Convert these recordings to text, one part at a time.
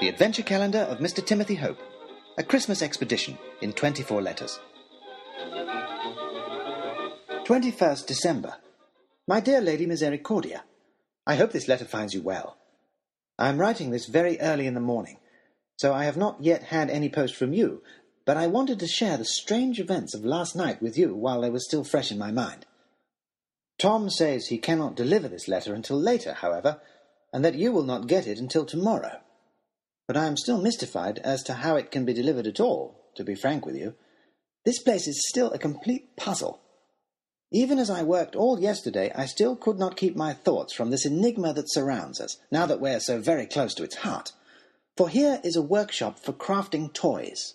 The Adventure Calendar of Mr. Timothy Hope. A Christmas Expedition in 24 letters. 21st December. My dear Lady Misericordia, I hope this letter finds you well. I am writing this very early in the morning, so I have not yet had any post from you, but I wanted to share the strange events of last night with you while they were still fresh in my mind. Tom says he cannot deliver this letter until later, however, and that you will not get it until tomorrow but I am still mystified as to how it can be delivered at all, to be frank with you. This place is still a complete puzzle. Even as I worked all yesterday, I still could not keep my thoughts from this enigma that surrounds us, now that we're so very close to its heart. For here is a workshop for crafting toys.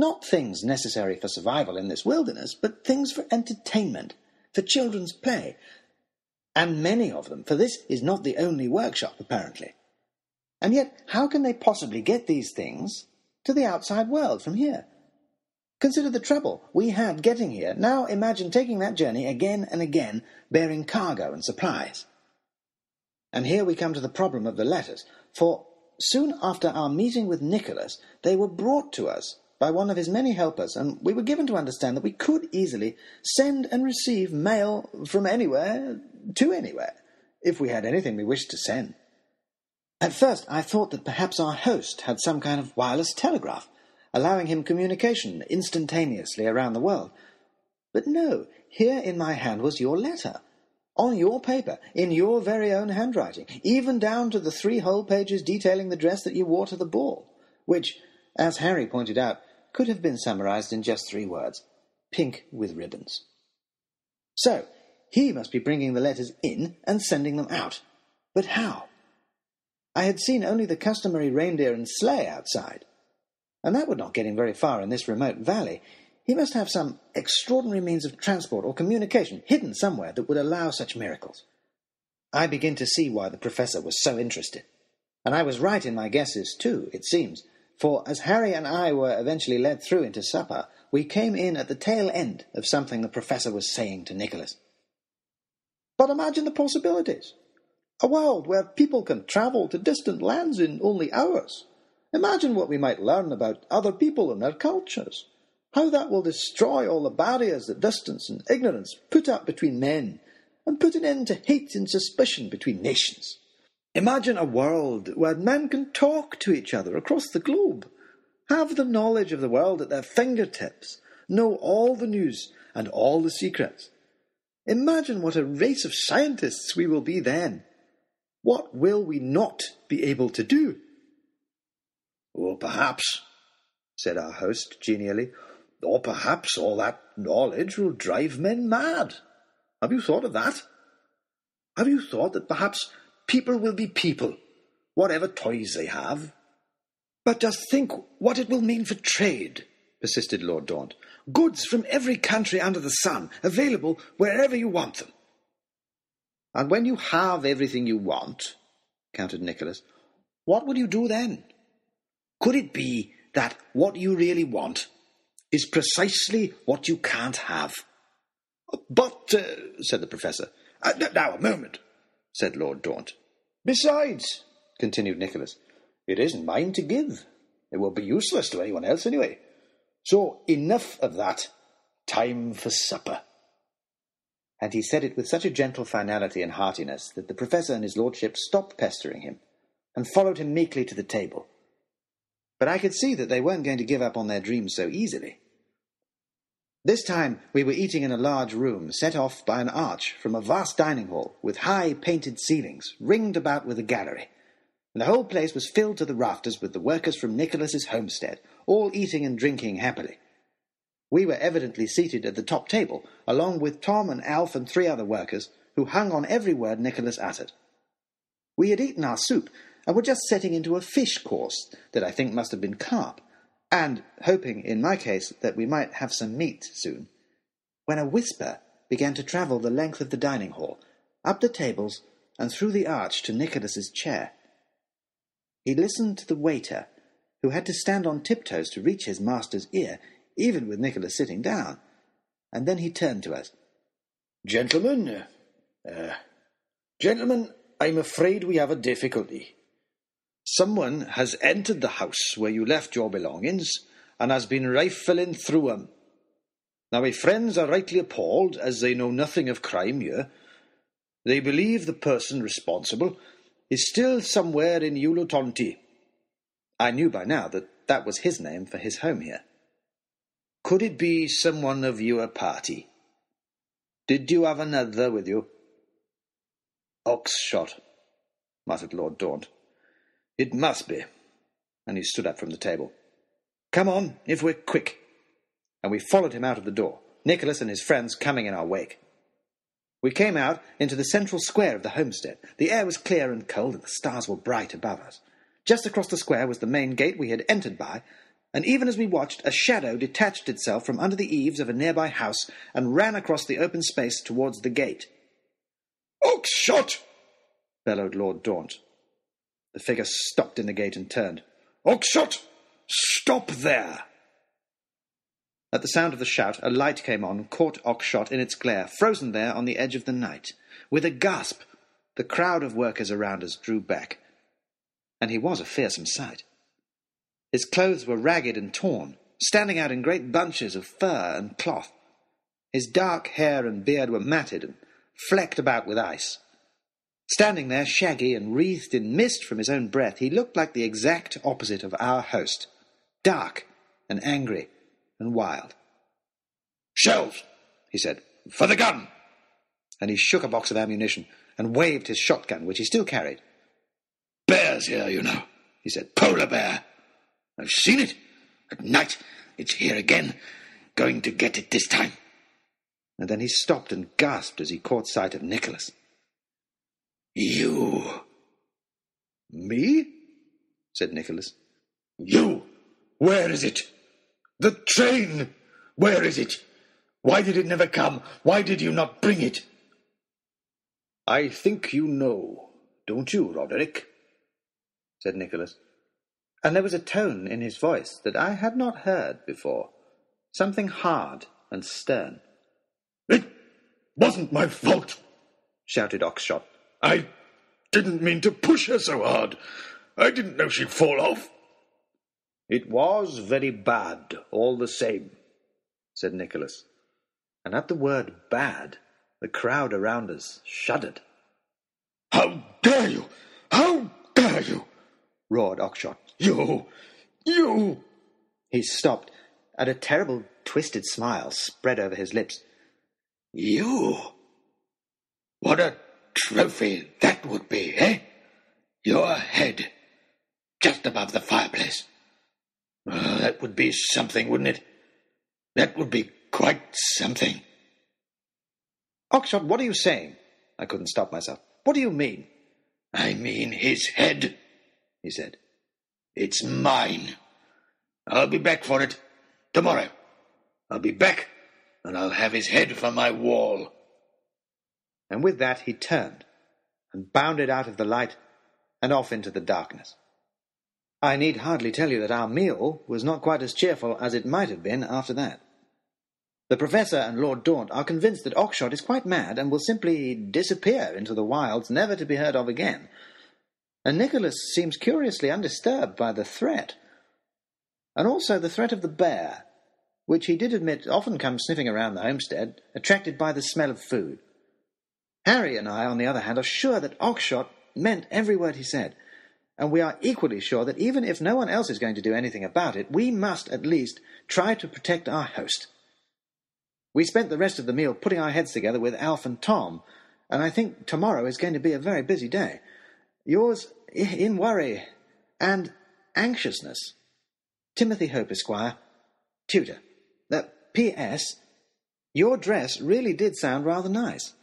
Not things necessary for survival in this wilderness, but things for entertainment, for children's play. And many of them, for this is not the only workshop, apparently. And yet, how can they possibly get these things to the outside world from here? Consider the trouble we had getting here. Now imagine taking that journey again and again, bearing cargo and supplies. And here we come to the problem of the letters, for soon after our meeting with Nicholas, they were brought to us by one of his many helpers, and we were given to understand that we could easily send and receive mail from anywhere to anywhere, if we had anything we wished to send. At first, I thought that perhaps our host had some kind of wireless telegraph, allowing him communication instantaneously around the world. But no, here in my hand was your letter, on your paper, in your very own handwriting, even down to the three whole pages detailing the dress that you wore to the ball, which, as Harry pointed out, could have been summarized in just three words pink with ribbons. So, he must be bringing the letters in and sending them out. But how? I had seen only the customary reindeer and sleigh outside, and that would not get him very far in this remote valley. He must have some extraordinary means of transport or communication hidden somewhere that would allow such miracles. I begin to see why the professor was so interested. And I was right in my guesses, too, it seems, for as Harry and I were eventually led through into supper, we came in at the tail end of something the professor was saying to Nicholas. But imagine the possibilities. A world where people can travel to distant lands in only hours. Imagine what we might learn about other people and their cultures. How that will destroy all the barriers that distance and ignorance put up between men, and put an end to hate and suspicion between nations. Imagine a world where men can talk to each other across the globe, have the knowledge of the world at their fingertips, know all the news and all the secrets. Imagine what a race of scientists we will be then what will we not be able to do? Or perhaps, said our host genially, or perhaps all that knowledge will drive men mad. Have you thought of that? Have you thought that perhaps people will be people, whatever toys they have? But just think what it will mean for trade, persisted Lord Daunt. Goods from every country under the sun, available wherever you want them. And when you have everything you want, countered Nicholas, what will you do then? Could it be that what you really want is precisely what you can't have? But, uh, said the professor. Uh, now, a moment, said Lord Daunt. Besides, continued Nicholas, it isn't mine to give. It will be useless to anyone else anyway. So enough of that. Time for supper and he said it with such a gentle finality and heartiness that the professor and his lordship stopped pestering him and followed him meekly to the table. But I could see that they weren't going to give up on their dreams so easily. This time we were eating in a large room set off by an arch from a vast dining hall with high painted ceilings ringed about with a gallery. And the whole place was filled to the rafters with the workers from Nicholas's homestead, all eating and drinking happily. We were evidently seated at the top table, along with Tom and Alf and three other workers, who hung on every word Nicholas uttered. We had eaten our soup, and were just setting into a fish course that I think must have been carp, and hoping, in my case, that we might have some meat soon, when a whisper began to travel the length of the dining hall, up the tables, and through the arch to Nicholas's chair. He listened to the waiter, who had to stand on tiptoes to reach his master's ear, even with Nicholas sitting down. And then he turned to us, Gentlemen, uh, gentlemen, I'm afraid we have a difficulty. Someone has entered the house where you left your belongings and has been rifling through 'em. Now, my friends are rightly appalled, as they know nothing of crime here. They believe the person responsible is still somewhere in Ulotonti. I knew by now that that was his name for his home here. Could it be someone of your party? Did you have another with you? Oxshott, muttered Lord Daunt. It must be. And he stood up from the table. Come on, if we're quick. And we followed him out of the door, Nicholas and his friends coming in our wake. We came out into the central square of the homestead. The air was clear and cold, and the stars were bright above us. Just across the square was the main gate we had entered by, and even as we watched, a shadow detached itself from under the eaves of a nearby house and ran across the open space towards the gate. Oxshott! bellowed Lord Daunt. The figure stopped in the gate and turned. Oxshott! Stop there! At the sound of the shout, a light came on caught Oxshott in its glare, frozen there on the edge of the night. With a gasp, the crowd of workers around us drew back. And he was a fearsome sight. His clothes were ragged and torn, standing out in great bunches of fur and cloth. His dark hair and beard were matted and flecked about with ice. Standing there, shaggy and wreathed in mist from his own breath, he looked like the exact opposite of our host dark and angry and wild. Shells, he said, for the gun. And he shook a box of ammunition and waved his shotgun, which he still carried. Bears here, you know, he said. Polar bear. I've seen it. At night, it's here again. Going to get it this time. And then he stopped and gasped as he caught sight of Nicholas. You. Me? said Nicholas. You. Where is it? The train! Where is it? Why did it never come? Why did you not bring it? I think you know, don't you, Roderick? said Nicholas. And there was a tone in his voice that I had not heard before, something hard and stern. It wasn't my fault, shouted Oxshott. I didn't mean to push her so hard. I didn't know she'd fall off. It was very bad, all the same, said Nicholas. And at the word bad, the crowd around us shuddered. How dare you! How dare you! roared Oxshott. You! You! He stopped, and a terrible twisted smile spread over his lips. You! What a trophy that would be, eh? Your head, just above the fireplace. Uh, that would be something, wouldn't it? That would be quite something. Oxshott, what are you saying? I couldn't stop myself. What do you mean? I mean his head, he said. It's mine. I'll be back for it tomorrow. I'll be back, and I'll have his head for my wall. And with that he turned and bounded out of the light and off into the darkness. I need hardly tell you that our meal was not quite as cheerful as it might have been after that. The Professor and Lord Daunt are convinced that Oxshott is quite mad and will simply disappear into the wilds, never to be heard of again. And Nicholas seems curiously undisturbed by the threat. And also the threat of the bear, which he did admit often comes sniffing around the homestead, attracted by the smell of food. Harry and I, on the other hand, are sure that Oxshott meant every word he said, and we are equally sure that even if no one else is going to do anything about it, we must at least try to protect our host. We spent the rest of the meal putting our heads together with Alf and Tom, and I think tomorrow is going to be a very busy day. Yours in worry and anxiousness. Timothy Hope, Esquire, tutor. Uh, P.S. Your dress really did sound rather nice.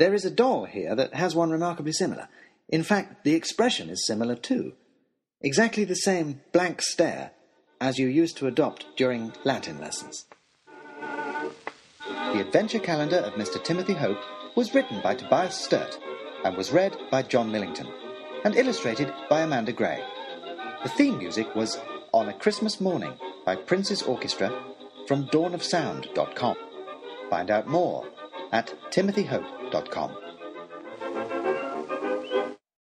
There is a doll here that has one remarkably similar. In fact, the expression is similar too. Exactly the same blank stare as you used to adopt during Latin lessons. The Adventure Calendar of Mr. Timothy Hope was written by Tobias Sturt and was read by John Millington and illustrated by Amanda Gray. The theme music was On a Christmas Morning by Prince's Orchestra from dawnofsound.com. Find out more at timothyhope.com gmail.com.